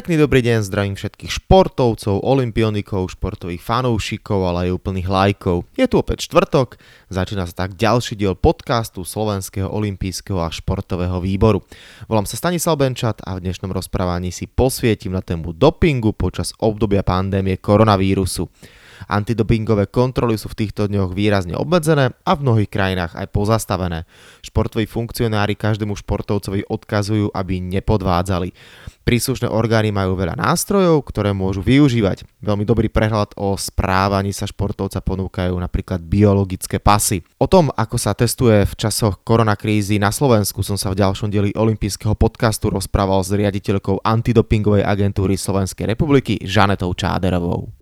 Pekný dobrý deň, zdravím všetkých športovcov, olimpionikov, športových fanúšikov, ale aj úplných lajkov. Je tu opäť štvrtok, začína sa tak ďalší diel podcastu Slovenského olimpijského a športového výboru. Volám sa Stanislav Benčat a v dnešnom rozprávaní si posvietim na tému dopingu počas obdobia pandémie koronavírusu. Antidopingové kontroly sú v týchto dňoch výrazne obmedzené a v mnohých krajinách aj pozastavené. Športoví funkcionári každému športovcovi odkazujú, aby nepodvádzali. Príslušné orgány majú veľa nástrojov, ktoré môžu využívať. Veľmi dobrý prehľad o správaní sa športovca ponúkajú napríklad biologické pasy. O tom, ako sa testuje v časoch koronakrízy na Slovensku, som sa v ďalšom dieli olympijského podcastu rozprával s riaditeľkou antidopingovej agentúry Slovenskej republiky Žanetou Čáderovou.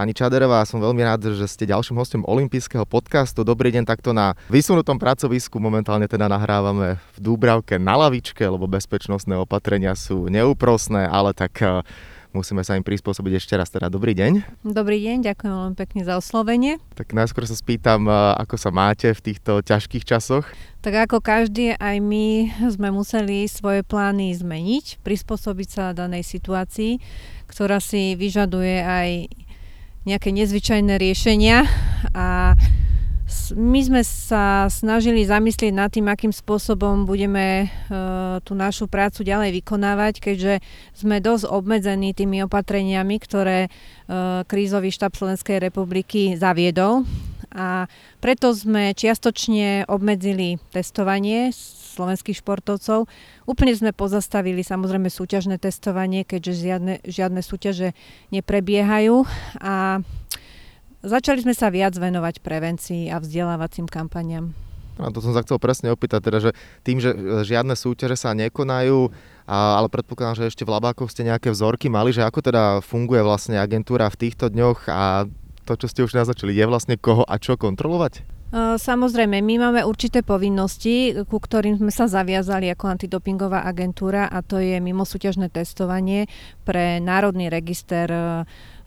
Pani Čaderová, som veľmi rád, že ste ďalším hostom olympijského podcastu. Dobrý deň takto na vysunutom pracovisku. Momentálne teda nahrávame v Dúbravke na lavičke, lebo bezpečnostné opatrenia sú neúprosné, ale tak eh, musíme sa im prispôsobiť ešte raz. Teda dobrý deň. Dobrý deň, ďakujem veľmi pekne za oslovenie. Tak najskôr sa spýtam, eh, ako sa máte v týchto ťažkých časoch? Tak ako každý, aj my sme museli svoje plány zmeniť, prispôsobiť sa danej situácii, ktorá si vyžaduje aj nejaké nezvyčajné riešenia a my sme sa snažili zamyslieť nad tým, akým spôsobom budeme e, tú našu prácu ďalej vykonávať, keďže sme dosť obmedzení tými opatreniami, ktoré e, krízový štáb Slovenskej republiky zaviedol. A preto sme čiastočne obmedzili testovanie slovenských športovcov. Úplne sme pozastavili samozrejme súťažné testovanie, keďže žiadne, žiadne súťaže neprebiehajú a začali sme sa viac venovať prevencii a vzdelávacím kampaniam. No, to som sa chcel presne opýtať, teda, že tým, že žiadne súťaže sa nekonajú, a, ale predpokladám, že ešte v Labákoch ste nejaké vzorky mali, že ako teda funguje vlastne agentúra v týchto dňoch a to, čo ste už naznačili, je vlastne koho a čo kontrolovať? Samozrejme, my máme určité povinnosti, ku ktorým sme sa zaviazali ako antidopingová agentúra a to je mimosúťažné testovanie pre Národný register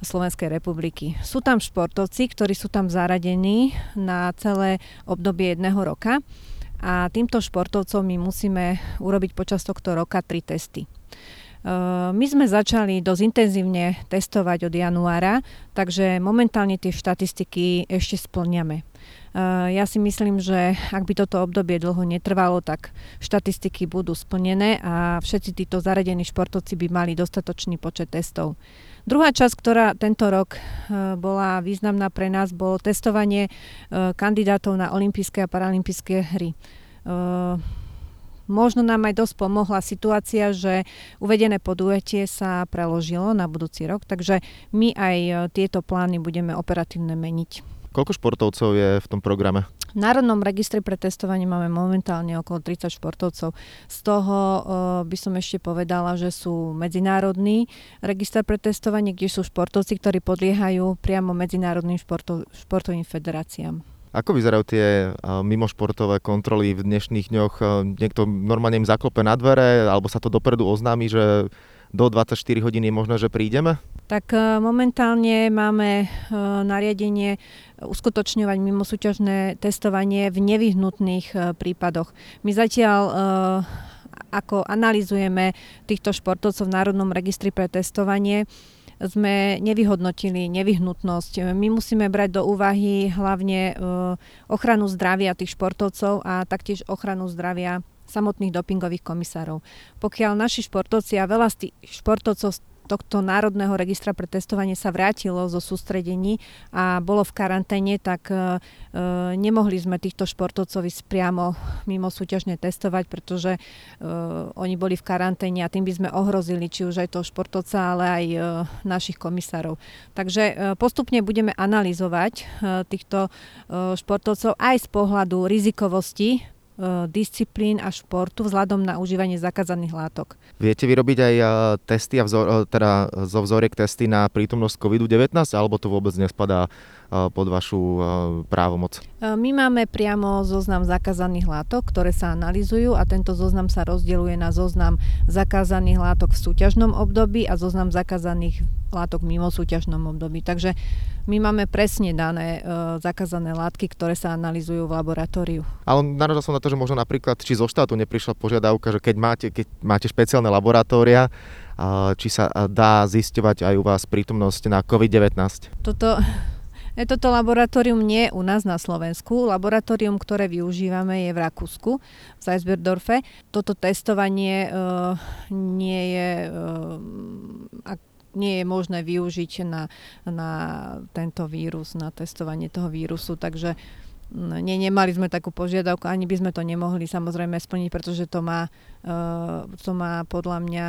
Slovenskej republiky. Sú tam športovci, ktorí sú tam zaradení na celé obdobie jedného roka a týmto športovcom my musíme urobiť počas tohto roka tri testy. E, my sme začali dosť intenzívne testovať od januára, takže momentálne tie štatistiky ešte splňame. Eh, ja si myslím, že ak by toto obdobie dlho netrvalo, tak štatistiky budú splnené a všetci títo zaradení športovci by mali dostatočný počet testov. Druhá časť, ktorá tento rok eh, bola významná pre nás, bolo testovanie kandidátov na olympijské a paralympijské hry. Možno nám aj dosť pomohla situácia, že uvedené podujatie sa preložilo na budúci rok, takže my aj tieto plány budeme operatívne meniť. Koľko športovcov je v tom programe? V Národnom registri pre testovanie máme momentálne okolo 30 športovcov. Z toho uh, by som ešte povedala, že sú medzinárodný register pre testovanie, kde sú športovci, ktorí podliehajú priamo medzinárodným športov, športovým federáciám. Ako vyzerajú tie uh, mimošportové kontroly v dnešných dňoch? Uh, niekto normálne im zaklope na dvere, alebo sa to dopredu oznámi, že do 24 hodín je možné, že prídeme? Tak e, momentálne máme nariadenie uskutočňovať mimosúťažné testovanie v nevyhnutných prípadoch. My zatiaľ ako analizujeme týchto športovcov v Národnom registri pre testovanie, sme nevyhodnotili nevyhnutnosť. My musíme brať do úvahy hlavne ochranu zdravia tých športovcov a taktiež ochranu zdravia samotných dopingových komisárov. Pokiaľ naši športovci a veľa z tých športovcov tohto národného registra pre testovanie sa vrátilo zo sústredení a bolo v karanténe, tak e, e nemohli sme týchto športovcov ísť priamo mimo súťažne testovať, pretože e, oni boli v karanténe a tým by sme ohrozili či už aj toho športovca, ale aj našich komisárov. Takže postupne budeme analyzovať týchto športovcov aj z pohľadu rizikovosti disciplín a športu vzhľadom na užívanie zakázaných látok. Viete vyrobiť aj e, testy a vzor, e, teda zo vzoriek testy na prítomnosť COVID-19 alebo to vôbec nespadá pod vašu právomoc? My máme priamo zoznam zakázaných látok, ktoré sa analizujú a tento zoznam sa rozdeľuje na zoznam zakázaných látok v súťažnom období a zoznam zakázaných látok mimo súťažnom období. Takže my máme presne dané e, zakázané látky, ktoré sa analizujú v laboratóriu. Ale narazil som na to, že možno napríklad, či zo štátu neprišla požiadavka, že keď máte, keď máte špeciálne laboratória, či sa dá zisťovať aj u vás prítomnosť na COVID-19? Toto, toto laboratórium nie je u nás na Slovensku. Laboratórium, ktoré využívame, je v Rakúsku, v Salzburgdorfe. Toto testovanie uh, nie je uh, nie je možné využiť na, na tento vírus, na testovanie toho vírusu, takže nie, nemali sme takú požiadavku, ani by sme to nemohli samozrejme splniť, pretože to má, uh, to má podľa mňa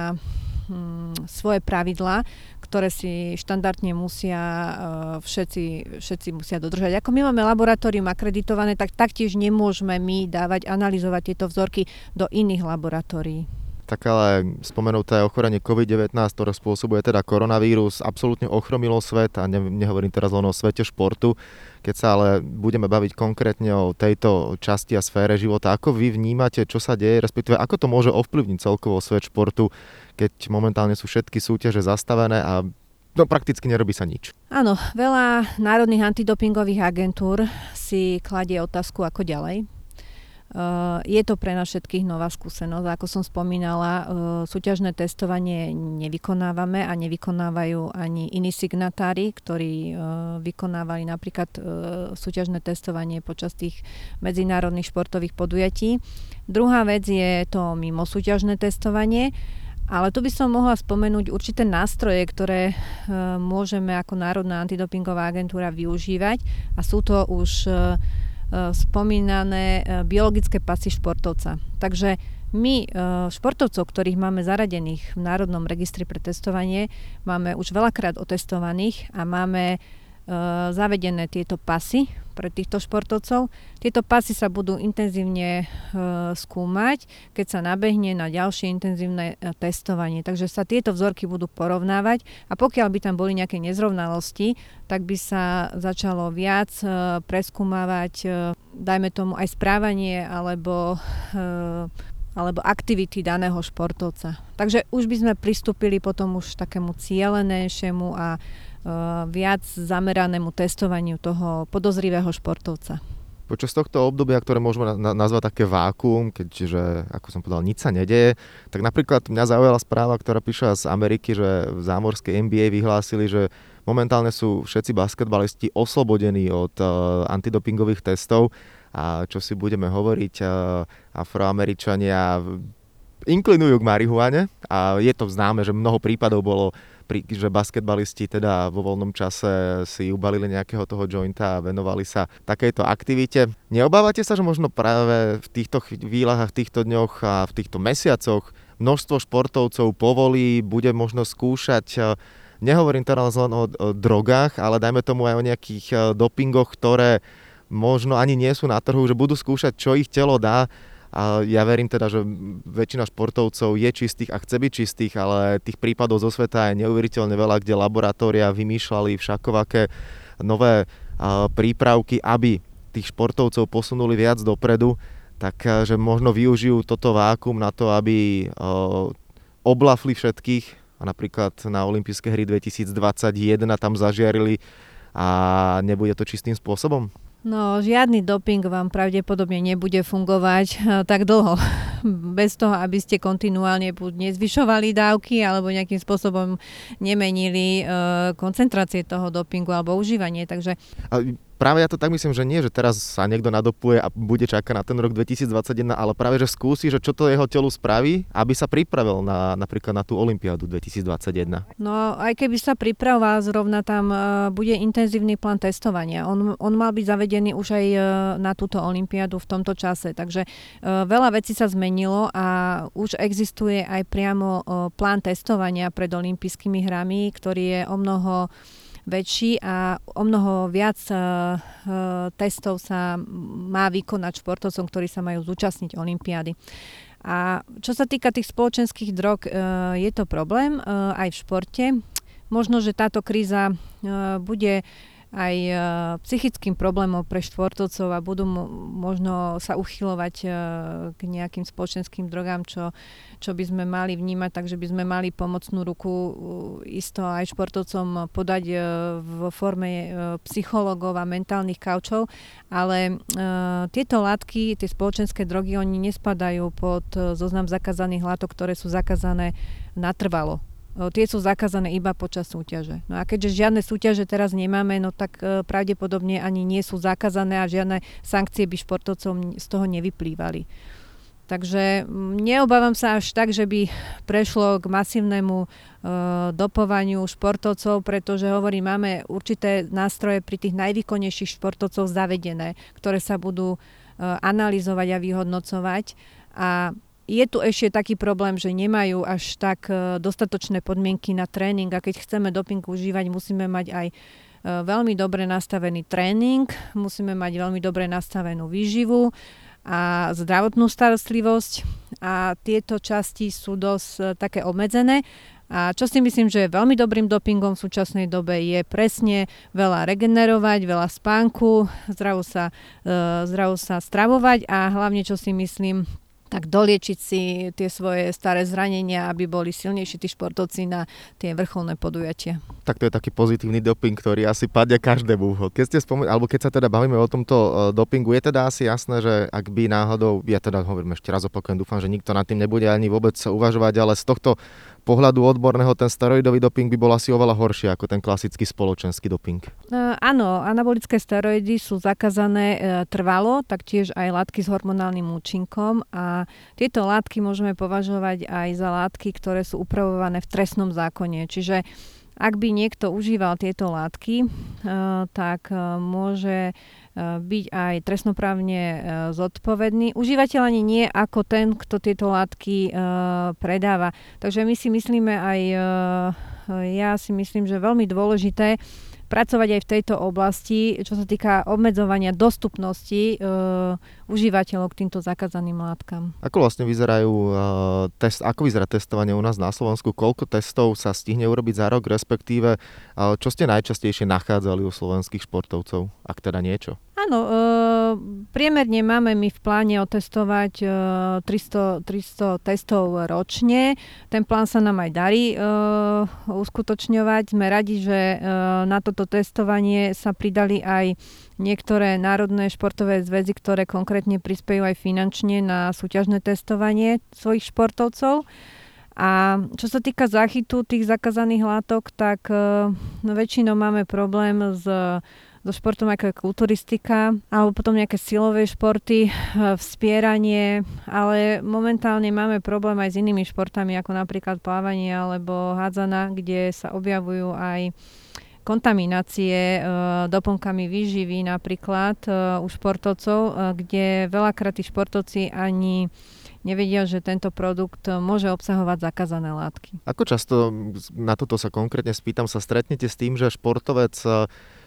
um, svoje pravidlá, ktoré si štandardne musia uh, všetci, všetci musia dodržať. Ako my máme laboratórium akreditované, tak taktiež nemôžeme my dávať, analyzovať tieto vzorky do iných laboratórií tak ale spomenuté ochorenie COVID-19, ktoré spôsobuje teda koronavírus, absolútne ochromilo svet a ne, nehovorím teraz len o svete športu. Keď sa ale budeme baviť konkrétne o tejto časti a sfére života, ako vy vnímate, čo sa deje, respektíve ako to môže ovplyvniť celkovo svet športu, keď momentálne sú všetky súťaže zastavené a no, prakticky nerobí sa nič. Áno, veľa národných antidopingových agentúr si kladie otázku, ako ďalej je to pre nás všetkých nová skúsenosť. Ako som spomínala, eh, súťažné testovanie nevykonávame a nevykonávajú ani iní signatári, ktorí eh, vykonávali napríklad súťažné testovanie počas tých medzinárodných športových podujatí. Druhá vec je to mimo súťažné testovanie. Ale tu by som mohla spomenúť určité nástroje, ktoré môžeme ako Národná antidopingová agentúra využívať a sú to už spomínané e, biologické pasy športovca. Takže my e, športovcov, ktorých máme zaradených v Národnom registri pre testovanie, máme už veľakrát otestovaných a máme zavedené tieto pasy pre týchto športovcov. Tieto pasy sa budú intenzívne skúmať, keď sa nabehne na ďalšie intenzívne testovanie. Takže sa tieto vzorky budú porovnávať a pokiaľ by tam boli nejaké nezrovnalosti, tak by sa začalo viac preskúmavať, dajme tomu aj správanie alebo alebo aktivity daného športovca. Takže už by sme pristúpili potom už takému cieľenejšiemu a viac zameranému testovaniu toho podozrivého športovca. Počas tohto obdobia, ktoré môžeme na- nazvať také vákuum, keďže, ako som povedal, nič sa nedeje, tak napríklad mňa zaujala správa, ktorá prišla z Ameriky, že v zámorskej NBA vyhlásili, že momentálne sú všetci basketbalisti oslobodení od uh, antidopingových testov a čo si budeme hovoriť, uh, afroameričania inklinujú k marihuane a je to známe, že mnoho prípadov bolo pri, že basketbalisti teda vo voľnom čase si ubalili nejakého toho jointa a venovali sa takejto aktivite. Neobávate sa, že možno práve v týchto chvíľach a v týchto dňoch a v týchto mesiacoch množstvo športovcov povolí, bude možno skúšať eh, nehovorím teraz len o, o drogách, ale dajme tomu aj o nejakých eh, dopingoch, ktoré možno ani nie sú na trhu, že budú skúšať, čo ich telo dá a ja verím teda, že väčšina športovcov je čistých a chce byť čistých, ale tých prípadov zo sveta je neuveriteľne veľa, kde laboratória vymýšľali všakovaké nové prípravky, aby tých športovcov posunuli viac dopredu, tak že možno využijú toto vákum na to, aby oblafli všetkých a napríklad na olympijské hry 2021 tam zažiarili a nebude to čistým spôsobom? No, žiadny doping vám pravdepodobne nebude fungovať eh, tak dlho. Bez toho, aby ste kontinuálne buď nezvyšovali dávky alebo nejakým spôsobom nemenili uh, koncentrácie toho dopingu alebo užívanie. Takže... A práve ja to tak myslím, že nie, že teraz sa niekto nadopuje a bude čakať na ten rok 2021, ale práve, že skúsi, že čo to jeho telu spraví, aby sa pripravil na, napríklad na tú Olympiádu 2021. No aj keby sa pripravoval, zrovna tam uh, bude intenzívny plán testovania. On, on mal byť zavedený už aj uh, na túto Olympiádu v tomto čase, takže uh, veľa vecí sa zmenilo a už existuje aj priamo plán testovania pred olympijskými hrami, ktorý je o mnoho väčší a o mnoho viac uh, testov sa má vykonať športovcom, ktorí sa majú zúčastniť Olympiády. A čo sa týka tých spoločenských drog, uh, je to problém uh, aj v športe. Možno, že táto kríza bude aj uh, psychickým problémom pre športovcov a budú mo- možno sa uchylovať uh, k nejakým spoločenským drogám, čo, čo by sme mali vnímať, takže by sme mali pomocnú ruku uh, isto aj športovcom podať v forme psychológov a mentálnych kaučov, ale tieto látky, tie spoločenské drogy, oni nespadajú pod zoznam zakázaných látok, ktoré sú zakázané natrvalo tie sú zakázané iba počas súťaže. No a keďže žiadne súťaže teraz nemáme, no tak e, pravdepodobne ani nie sú zakázané a žiadne sankcie by športovcom z toho nevyplývali. Takže neobávam sa až tak, že by prešlo k masívnemu e, dopovaniu športovcov, pretože hovorím, máme určité nástroje pri tých najvýkonnejších športovcov zavedené, ktoré sa budú e, analyzovať a vyhodnocovať. A je tu ešte taký problém, že nemajú až tak e, dostatočné podmienky na tréning a keď chceme doping užívať, musíme mať aj e, veľmi dobre nastavený tréning, musíme mať veľmi dobre nastavenú výživu a zdravotnú starostlivosť a tieto časti sú dosť e, také obmedzené. A čo si myslím, že je veľmi dobrým dopingom v súčasnej dobe je presne veľa regenerovať, veľa spánku, zdravo sa, zdravo sa stravovať a hlavne čo si myslím, tak doliečiť si tie svoje staré zranenia, aby boli silnejší tí športovci na tie vrcholné podujatia. Tak to je taký pozitívny doping, ktorý asi padne každému. Keď ste spomen- alebo keď sa teda bavíme o tomto uh, dopingu, je teda asi jasné, že ak by náhodou, ja teda hovorím ešte raz opakujem, dúfam, že nikto nad tým nebude ani vôbec uvažovať, ale z tohto pohľadu odborného ten steroidový doping by bol asi oveľa horší ako ten klasický spoločenský doping. Uh, áno, anabolické steroidy sú zakázané uh, trvalo, taktiež aj látky s hormonálnym účinkom a tieto látky môžeme považovať aj za látky, ktoré sú upravované v trestnom zákone. Čiže ak by niekto užíval tieto látky, uh, tak uh, môže Eh, byť aj trestnoprávne eh, zodpovedný. Užívateľ ani nie ako ten, kto tieto látky eh, predáva. Takže my si myslíme aj, ja si myslím, že veľmi dôležité pracovať aj v tejto oblasti, čo sa týka obmedzovania dostupnosti uh, užívateľov k týmto zakázaným látkam. Ako vlastne vyzerajú uh, test, ako vyzerá testovanie u nás na Slovensku? Koľko testov sa stihne urobiť za rok, respektíve uh, čo ste najčastejšie nachádzali u slovenských športovcov, ak teda niečo? Áno, e, priemerne máme my v pláne otestovať e, 300, 300 testov ročne. Ten plán sa nám aj darí e, uskutočňovať. Sme radi, že e, na toto testovanie sa pridali aj niektoré národné športové zväzy, ktoré konkrétne prispejú aj finančne na súťažné testovanie svojich športovcov. A čo sa týka záchytu tých zakázaných látok, tak e, no, väčšinou máme problém s so športom ako je kulturistika, alebo potom nejaké silové športy, eh, vspieranie, ale momentálne máme problém aj s inými športami, ako napríklad plávanie alebo hádzana, kde sa objavujú aj kontaminácie e, doplnkami výživy napríklad e, u športovcov, kde veľakrát tí športovci ani nevedia, že tento produkt môže obsahovať zakázané látky. Ako často, na toto sa konkrétne spýtam, sa stretnete s tým, že športovec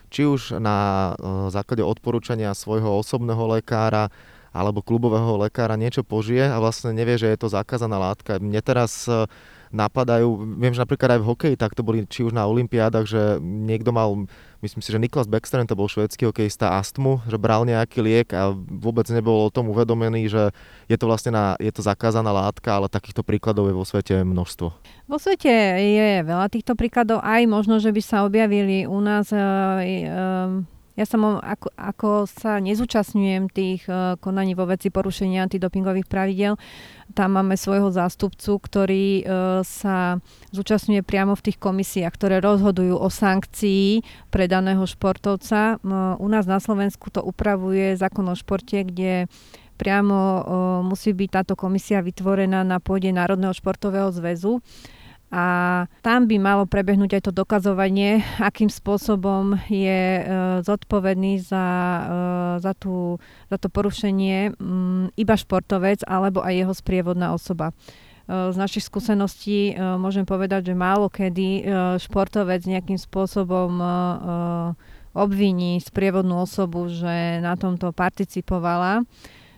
či už na základe odporúčania svojho osobného lekára alebo klubového lekára niečo požije a vlastne nevie, že je to zakázaná látka. Mne teraz napadajú, viem, že napríklad aj v hokeji, tak to boli či už na olympiádach, že niekto mal, myslím si, že Niklas Beckström, to bol švédsky hokejista, astmu, že bral nejaký liek a vôbec nebol o tom uvedomený, že je to vlastne na, je to zakázaná látka, ale takýchto príkladov je vo svete množstvo. Vo svete je veľa týchto príkladov, aj možno, že by sa objavili u nás e, e, ja sa ako, ako sa nezúčastňujem tých uh, konaní vo veci porušenia antidopingových pravidel, tam máme svojho zástupcu, ktorý uh, sa zúčastňuje priamo v tých komisiách, ktoré rozhodujú o sankcii pre daného športovca. U nás na Slovensku to upravuje zákon o športe, kde priamo uh, musí byť táto komisia vytvorená na pôde Národného športového zväzu a tam by malo prebehnúť aj to dokazovanie, akým spôsobom je e, zodpovedný za, e, za, tú, za to porušenie m, iba športovec alebo aj jeho sprievodná osoba. E, z našich skúseností môžem povedať, že málo kedy športovec nejakým spôsobom obviní sprievodnú osobu, že na tomto participovala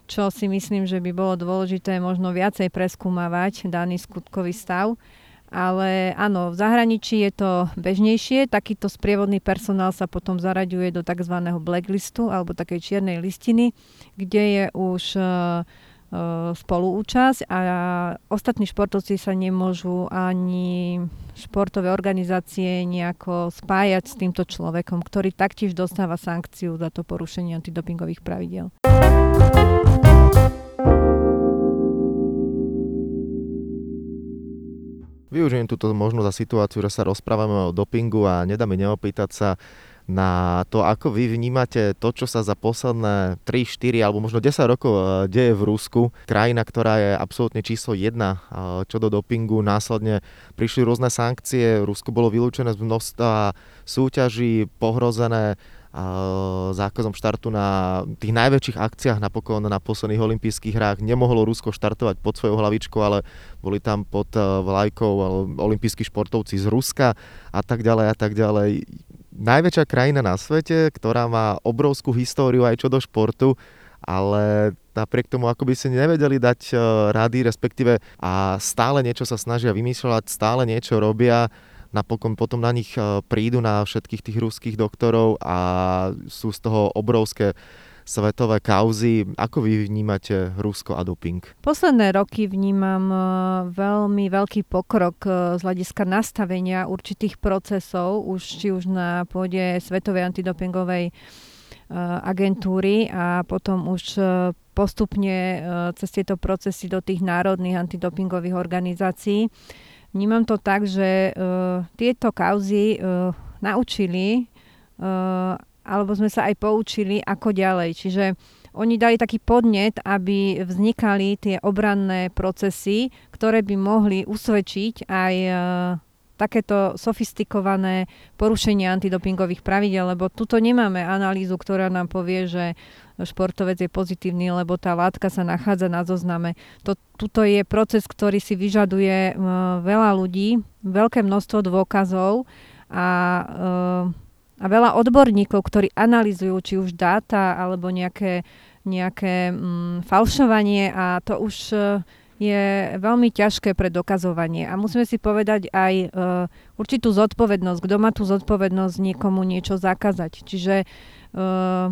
čo si myslím, že by bolo dôležité možno viacej preskúmavať daný skutkový stav Ale áno, v zahraničí je to bežnejšie. Takýto sprievodný personál sa potom zaraďuje do tzv. blacklistu alebo takej čiernej listiny, kde je už uh, spoluúčasť a ostatní športovci sa nemôžu ani športové organizácie nejako spájať s týmto človekom, ktorý taktiež dostáva sankciu za to porušenie antidopingových pravidel. Využijem túto možnosť za situáciu, že sa rozprávame o dopingu a nedá mi neopýtať sa na to, ako vy vnímate to, čo sa za posledné 3, 4 alebo možno 10 rokov e, deje v Rusku. Krajina, ktorá je absolútne číslo 1 e, čo do dopingu. Následne prišli rôzne sankcie, Rusko bolo vylúčené z množstva súťaží, pohrozené zákazom štartu na tých najväčších akciách napokon na posledných olympijských hrách nemohlo Rusko štartovať pod svojou hlavičkou, ale boli tam pod e, vlajkou olympijskí športovci z Ruska a tak ďalej a tak ďalej. Najväčšia krajina na svete, ktorá má obrovskú históriu aj čo do športu, ale napriek tomu ako by si nevedeli dať e, rady, respektíve a stále niečo sa snažia vymýšľať, stále niečo robia napokon potom na nich e, prídu na všetkých tých ruských doktorov a sú z toho obrovské svetové kauzy. Ako vy vnímate Rusko a doping? Posledné roky vnímam e, veľmi veľký pokrok e, z hľadiska nastavenia určitých procesov, už či už na pôde Svetovej antidopingovej agentúry a potom už postupne cez tieto procesy do tých národných antidopingových organizácií. Vnímam to tak, že uh, tieto kauzy uh, naučili, uh, alebo sme sa aj poučili, ako ďalej. Čiže oni dali taký podnet, aby vznikali tie obranné procesy, ktoré by mohli usvedčiť aj uh, takéto sofistikované porušenie antidopingových pravidel, lebo tuto nemáme analýzu, ktorá nám povie, že športovec je pozitívny, lebo tá látka sa nachádza na zozname. To, tuto je proces, ktorý si vyžaduje uh, veľa ľudí, veľké množstvo dôkazov a, uh, a veľa odborníkov, ktorí analizujú či už dáta alebo nejaké, nejaké um, falšovanie a to už uh, je veľmi ťažké pre dokazovanie. A musíme si povedať aj uh, určitú zodpovednosť, kto má tú zodpovednosť niekomu niečo zakázať. Čiže uh,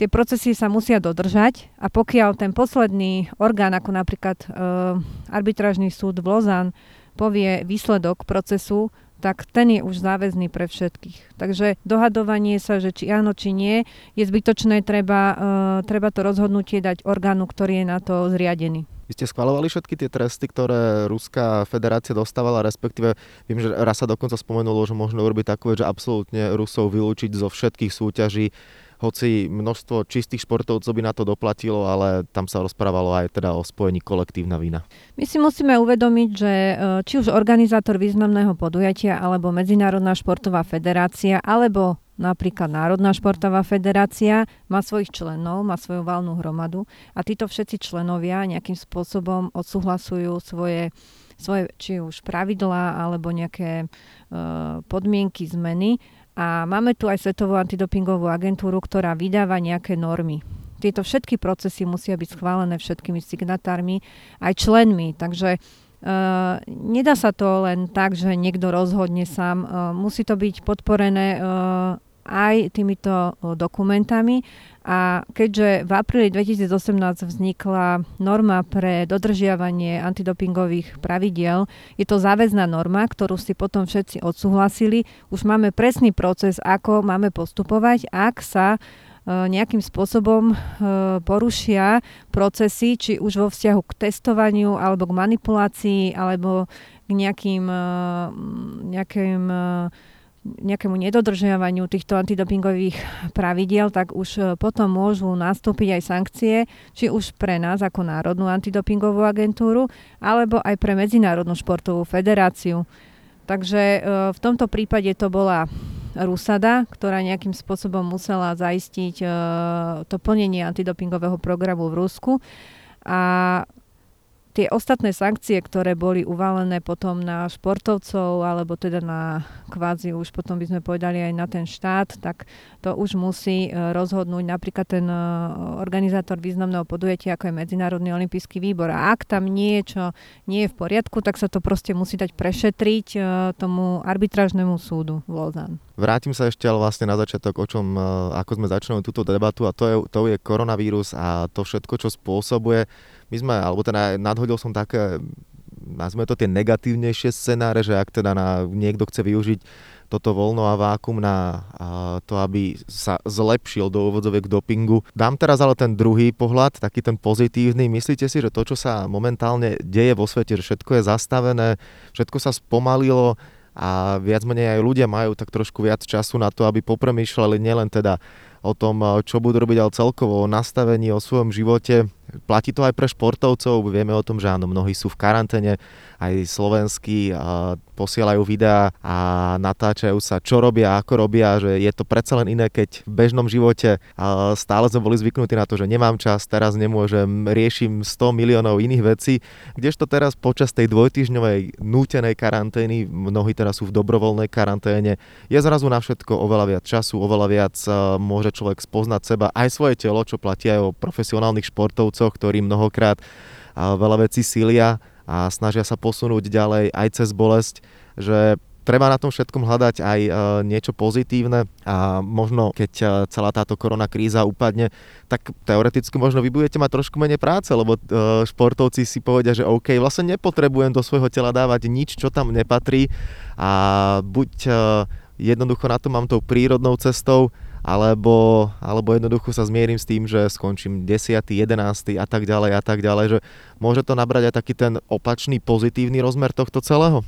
tie procesy sa musia dodržať a pokiaľ ten posledný orgán, ako napríklad uh, arbitrážny súd v Lozan, povie výsledok procesu, tak ten je už záväzný pre všetkých. Takže dohadovanie sa, že či áno, či nie, je zbytočné, treba, uh, treba to rozhodnutie dať orgánu, ktorý je na to zriadený. Vy ste schvalovali všetky tie tresty, ktoré Ruská federácia dostávala, respektíve viem, že raz sa dokonca spomenulo, že možno urobiť takú vec, že absolútne Rusov vylúčiť zo všetkých súťaží hoci množstvo čistých športovcov by na to doplatilo, ale tam sa rozprávalo aj teda o spojení kolektívna vina. My si musíme uvedomiť, že e, či už organizátor významného podujatia, alebo Medzinárodná športová federácia, alebo napríklad Národná športová federácia má svojich členov, má svoju valnú hromadu a títo všetci členovia nejakým spôsobom odsúhlasujú svoje, svoje či už pravidlá alebo nejaké uh, podmienky zmeny a máme tu aj Svetovú antidopingovú agentúru, ktorá vydáva nejaké normy. Tieto všetky procesy musia byť schválené všetkými signatármi, aj členmi. Takže Uh, nedá sa to len tak, že niekto rozhodne sám. Uh, musí to byť podporené uh, aj týmito dokumentami. A keďže v apríli 2018 vznikla norma pre dodržiavanie antidopingových pravidiel, je to záväzná norma, ktorú si potom všetci odsúhlasili. Už máme presný proces, ako máme postupovať, ak sa nejakým spôsobom porušia procesy, či už vo vzťahu k testovaniu, alebo k manipulácii, alebo k nejakým, nejakým nejakému nedodržiavaniu týchto antidopingových pravidiel, tak už e, potom môžu nastúpiť aj sankcie, či už pre nás ako Národnú antidopingovú agentúru, alebo aj pre Medzinárodnú športovú federáciu. Takže e, v tomto prípade to bola Rusada, ktorá nejakým spôsobom musela zaistiť e, to plnenie antidopingového programu v Rusku. A tie ostatné sankcie, ktoré boli uvalené potom na športovcov, alebo teda na kvázi už potom by sme povedali aj na ten štát, tak to už musí e, rozhodnúť napríklad ten e, organizátor významného podujatia, ako je Medzinárodný olimpijský výbor. A ak tam niečo nie je v poriadku, tak sa to proste musí dať prešetriť e, tomu arbitrážnemu súdu v Lozan. Vrátim sa ešte ale vlastne na začiatok, o čom, ako sme začali túto debatu a to je, to je koronavírus a to všetko, čo spôsobuje my sme, alebo teda nadhodil som také, nazvime to tie negatívnejšie scenáre, že ak teda na, niekto chce využiť toto voľno a vákum na a to, aby sa zlepšil do úvodzoviek dopingu. Dám teraz ale ten druhý pohľad, taký ten pozitívny. Myslíte si, že to, čo sa momentálne deje vo svete, že všetko je zastavené, všetko sa spomalilo a viac menej aj ľudia majú tak trošku viac času na to, aby popremýšľali nielen teda o tom, čo budú robiť, ale celkovo o nastavení, o svojom živote, Platí to aj pre športovcov, vieme o tom, že áno, mnohí sú v karanténe, aj slovenskí posielajú videá a natáčajú sa, čo robia, ako robia, že je to predsa len iné, keď v bežnom živote stále sme boli zvyknutí na to, že nemám čas, teraz nemôžem, riešim 100 miliónov iných vecí, kdežto teraz počas tej dvojtyžňovej nútenej karantény, mnohí teraz sú v dobrovoľnej karanténe, je zrazu na všetko oveľa viac času, oveľa viac môže človek spoznať seba, aj svoje telo, čo platí aj o profesionálnych športovcoch, umelcoch, ktorí mnohokrát veľa vecí silia a snažia sa posunúť ďalej aj cez bolesť, že treba na tom všetkom hľadať aj niečo pozitívne a možno keď celá táto korona kríza upadne, tak teoreticky možno vy budete mať trošku menej práce, lebo športovci si povedia, že OK, vlastne nepotrebujem do svojho tela dávať nič, čo tam nepatrí a buď jednoducho na to mám tou prírodnou cestou alebo, alebo jednoducho sa zmierim s tým, že skončím 10., 11. a tak ďalej a tak ďalej, že môže to nabrať aj taký ten opačný pozitívny rozmer tohto celého?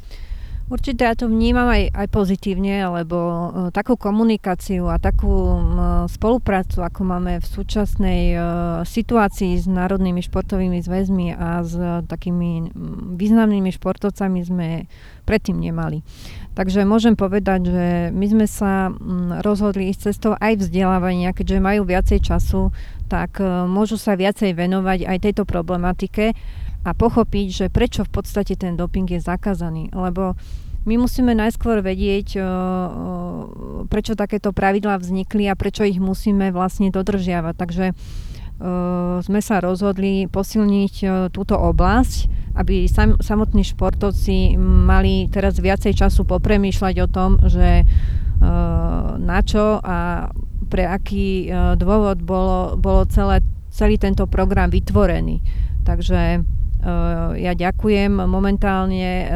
Určite ja to vnímam aj, aj pozitívne, lebo uh, takú komunikáciu a takú uh, spoluprácu, ako máme v súčasnej uh, situácii s národnými športovými zväzmi a s uh, takými významnými športovcami sme predtým nemali. Takže môžem povedať, že my sme sa um, rozhodli ísť cestou aj vzdelávania, keďže majú viacej času, tak uh, môžu sa viacej venovať aj tejto problematike a pochopiť, že prečo v podstate ten doping je zakázaný. Lebo my musíme najskôr vedieť, prečo takéto pravidlá vznikli a prečo ich musíme vlastne dodržiavať. Takže sme sa rozhodli posilniť túto oblasť, aby sam, samotní športovci mali teraz viacej času popremýšľať o tom, že na čo a pre aký dôvod bolo, bolo celé, celý tento program vytvorený. Takže ja ďakujem. Momentálne eh,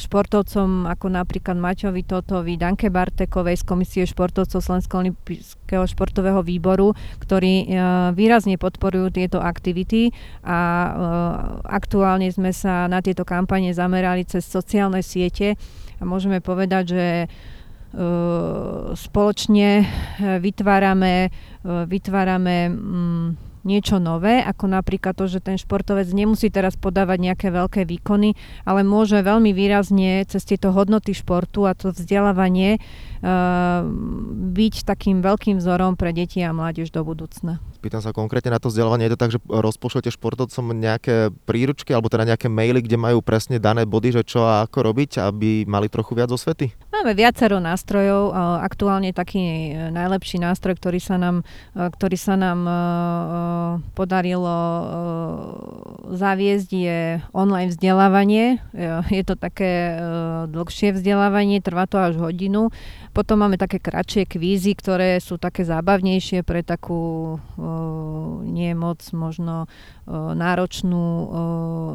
športovcom ako napríklad Maťovi Totovi, Danke Bartekovej z Komisie športovcov Slovenského olympijského športového výboru, ktorí eh, výrazne podporujú tieto aktivity a eh, aktuálne sme sa na tieto kampane zamerali cez sociálne siete a môžeme povedať, že spoločne vytvárame, vytvárame mm, niečo nové, ako napríklad to, že ten športovec nemusí teraz podávať nejaké veľké výkony, ale môže veľmi výrazne cez tieto hodnoty športu a to vzdelávanie uh, byť takým veľkým vzorom pre deti a mládež do budúcna. Pýtam sa konkrétne na to vzdelávanie. Je to tak, že rozpošlete športovcom nejaké príručky alebo teda nejaké maily, kde majú presne dané body, že čo a ako robiť, aby mali trochu viac osvety? Máme viacero nástrojov. Aktuálne taký e, najlepší nástroj, ktorý sa nám, e, ktorý sa nám e, podarilo zaviesť je online vzdelávanie. Je to také dlhšie vzdelávanie, trvá to až hodinu. Potom máme také kratšie kvízy, ktoré sú také zábavnejšie pre takú nie moc možno náročnú,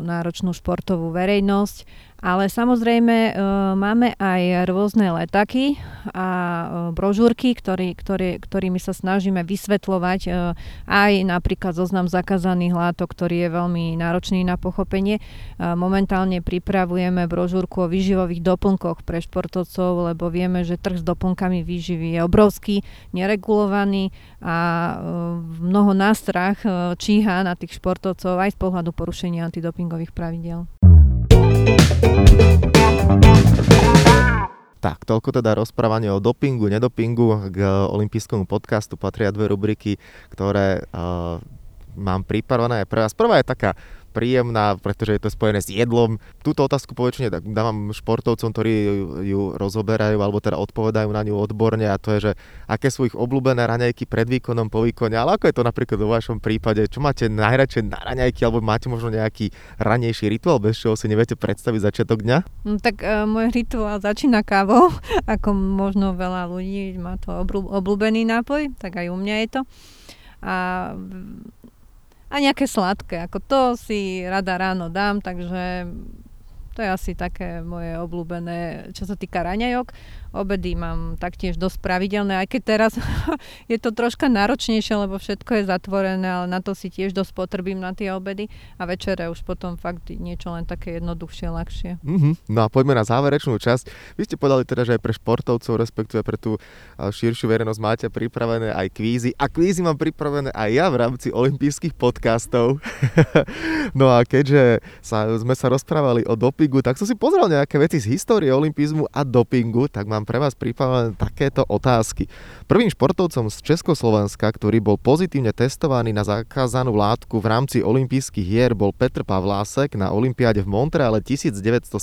náročnú športovú verejnosť ale samozrejme e, máme aj rôzne letaky a e, brožúrky, ktorý, ktorý, ktorými sa snažíme vysvetľovať e, aj napríklad zoznam zakázaných látok, ktorý je veľmi náročný na pochopenie. Momentálne pripravujeme brožúrku o výživových doplnkoch pre športovcov, lebo vieme, že trh s doplnkami výživy je obrovský, neregulovaný a mnoho nástrah číha na tých športovcov aj z pohľadu porušenia antidopingových pravidel. Tak, toľko teda rozprávanie o dopingu, nedopingu. K olympijskému podcastu patria dve rubriky, ktoré uh, mám pripravené pre vás. Prvá je taká príjemná, pretože je to spojené s jedlom. Túto otázku poväčšine dávam športovcom, ktorí ju rozoberajú alebo teda odpovedajú na ňu odborne a to je, že aké sú ich obľúbené raňajky pred výkonom, po výkone, ale ako je to napríklad vo vašom prípade, čo máte najradšej na raňajky alebo máte možno nejaký ranejší rituál, bez čoho si neviete predstaviť začiatok dňa? No, tak uh, môj rituál začína kávou, ako možno veľa ľudí má to obľúbený nápoj, tak aj u mňa je to. A a nejaké sladké, ako to si rada ráno dám, takže to je asi také moje obľúbené, čo sa týka raňajok. Obedy mám taktiež dosť pravidelné, aj keď teraz je to troška náročnejšie, lebo všetko je zatvorené, ale na to si tiež dosť potrebím na tie obedy a večere už potom fakt niečo len také jednoduchšie, ľahšie. Mm-hmm. No a poďme na záverečnú časť. Vy ste povedali teda, že aj pre športovcov, respektíve pre tú širšiu verejnosť máte pripravené aj kvízy a kvízy mám pripravené aj ja v rámci olympijských podcastov. no a keďže sa, sme sa rozprávali o dopingu, tak som si pozrel nejaké veci z histórie olympizmu a dopingu, tak mám pre vás pripravené takéto otázky. Prvým športovcom z Československa, ktorý bol pozitívne testovaný na zakázanú látku v rámci olympijských hier, bol Petr Pavlásek na Olympiáde v Montreale 1976.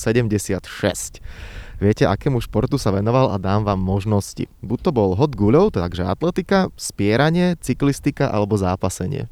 Viete, akému športu sa venoval a dám vám možnosti. Buď to bol hod guľov, takže atletika, spieranie, cyklistika alebo zápasenie.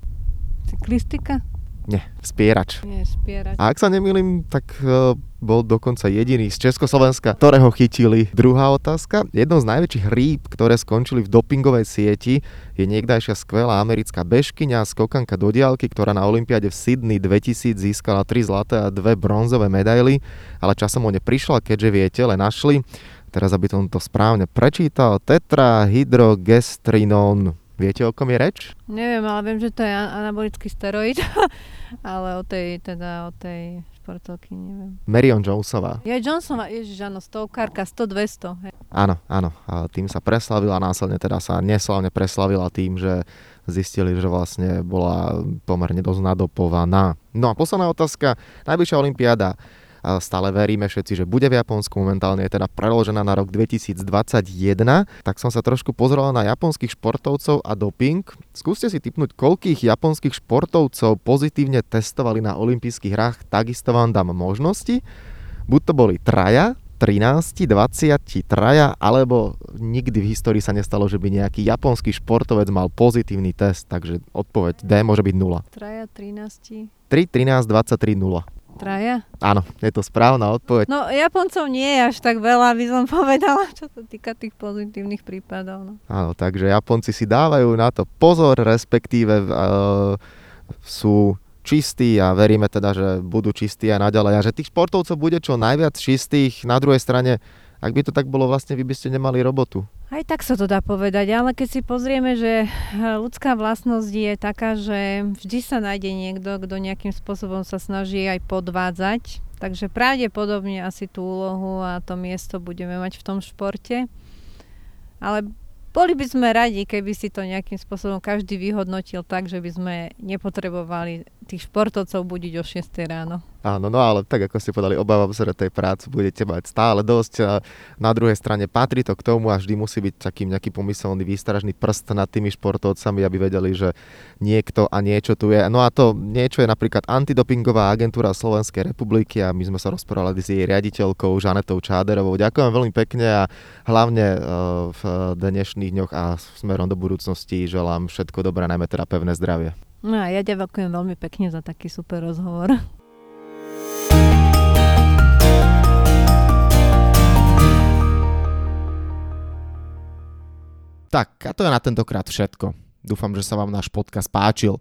Cyklistika? Nie, spierač. Nie, spierač. A ak sa nemýlim, tak uh, bol dokonca jediný z Československa, ktorého chytili. Druhá otázka. Jednou z najväčších rýb, ktoré skončili v dopingovej sieti, je niekdajšia skvelá americká bežkyňa, skokanka do diálky, ktorá na Olympiade v Sydney 2000 získala 3 zlaté a 2 bronzové medaily, ale časom o ne prišla, keďže vie tele našli. Teraz, aby som to správne prečítal, tetrahydrogestrinon Viete, o kom je reč? Neviem, ale viem, že to je anabolický steroid, ale o tej, teda o tej športovky neviem. Marion Jonesová. Je Jonesová, ježiš, áno, stovkárka, 100-200. Áno, áno, a tým sa preslavila, následne teda sa neslavne preslavila tým, že zistili, že vlastne bola pomerne dosť nadopovaná. No a posledná otázka, najbližšia olimpiáda stále veríme všetci, že bude v Japonsku, momentálne je teda preložená na rok 2021, tak som sa trošku pozrel na japonských športovcov a doping. Skúste si typnúť, koľkých japonských športovcov pozitívne testovali na olympijských hrách, takisto vám dám možnosti. Buď to boli traja, 13, 20, traja, alebo nikdy v histórii sa nestalo, že by nejaký japonský športovec mal pozitívny test, takže odpoveď D môže byť 0. Traja, 13. 3, 13, 23, 0. Traja? Áno, je to správna odpoveď. No Japoncov nie je až tak veľa, by som povedala, čo sa týka tých pozitívnych prípadov. No. Áno, takže Japonci si dávajú na to pozor, respektíve uh, sú čistí a veríme teda, že budú čistí aj naďalej a že tých športovcov bude čo najviac čistých. Na druhej strane, ak by to tak bolo, vlastne vy by ste nemali robotu. Aj tak sa to dá povedať, ale keď si pozrieme, že eh, ľudská vlastnosť je taká, že vždy sa nájde niekto, kto nejakým spôsobom sa snaží aj podvádzať, takže pravdepodobne asi tú úlohu a to miesto budeme mať v tom športe. Ale boli by sme radi, keby si to nejakým spôsobom každý vyhodnotil tak, že by sme nepotrebovali tých športovcov budiť o 6 ráno. Áno, no ale tak ako ste povedali, obávam sa, že tej prácu budete mať stále dosť. A na druhej strane patrí to k tomu a vždy musí byť takým nejaký pomyselný výstražný prst nad tými športovcami, aby vedeli, že niekto a niečo tu je. No a to niečo je napríklad antidopingová agentúra Slovenskej republiky a my sme sa rozprávali s jej riaditeľkou Žanetou Čáderovou. Ďakujem veľmi pekne a hlavne e, v dnešných dňoch a smerom do budúcnosti želám všetko dobré, najmä teda pevné zdravie. No a ja ďakujem veľmi pekne za taký super rozhovor. Tak, a to je na tentokrát všetko. Dúfam, že sa vám náš podcast páčil.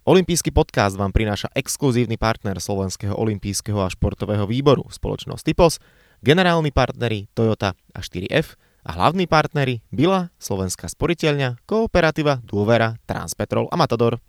Olympijský podcast vám prináša exkluzívny partner Slovenského olympijského a športového výboru, spoločnosť Typos, generálni partneri Toyota a 4F a hlavní partneri Bila, Slovenská sporiteľňa, Kooperativa, Dôvera, Transpetrol a Matador.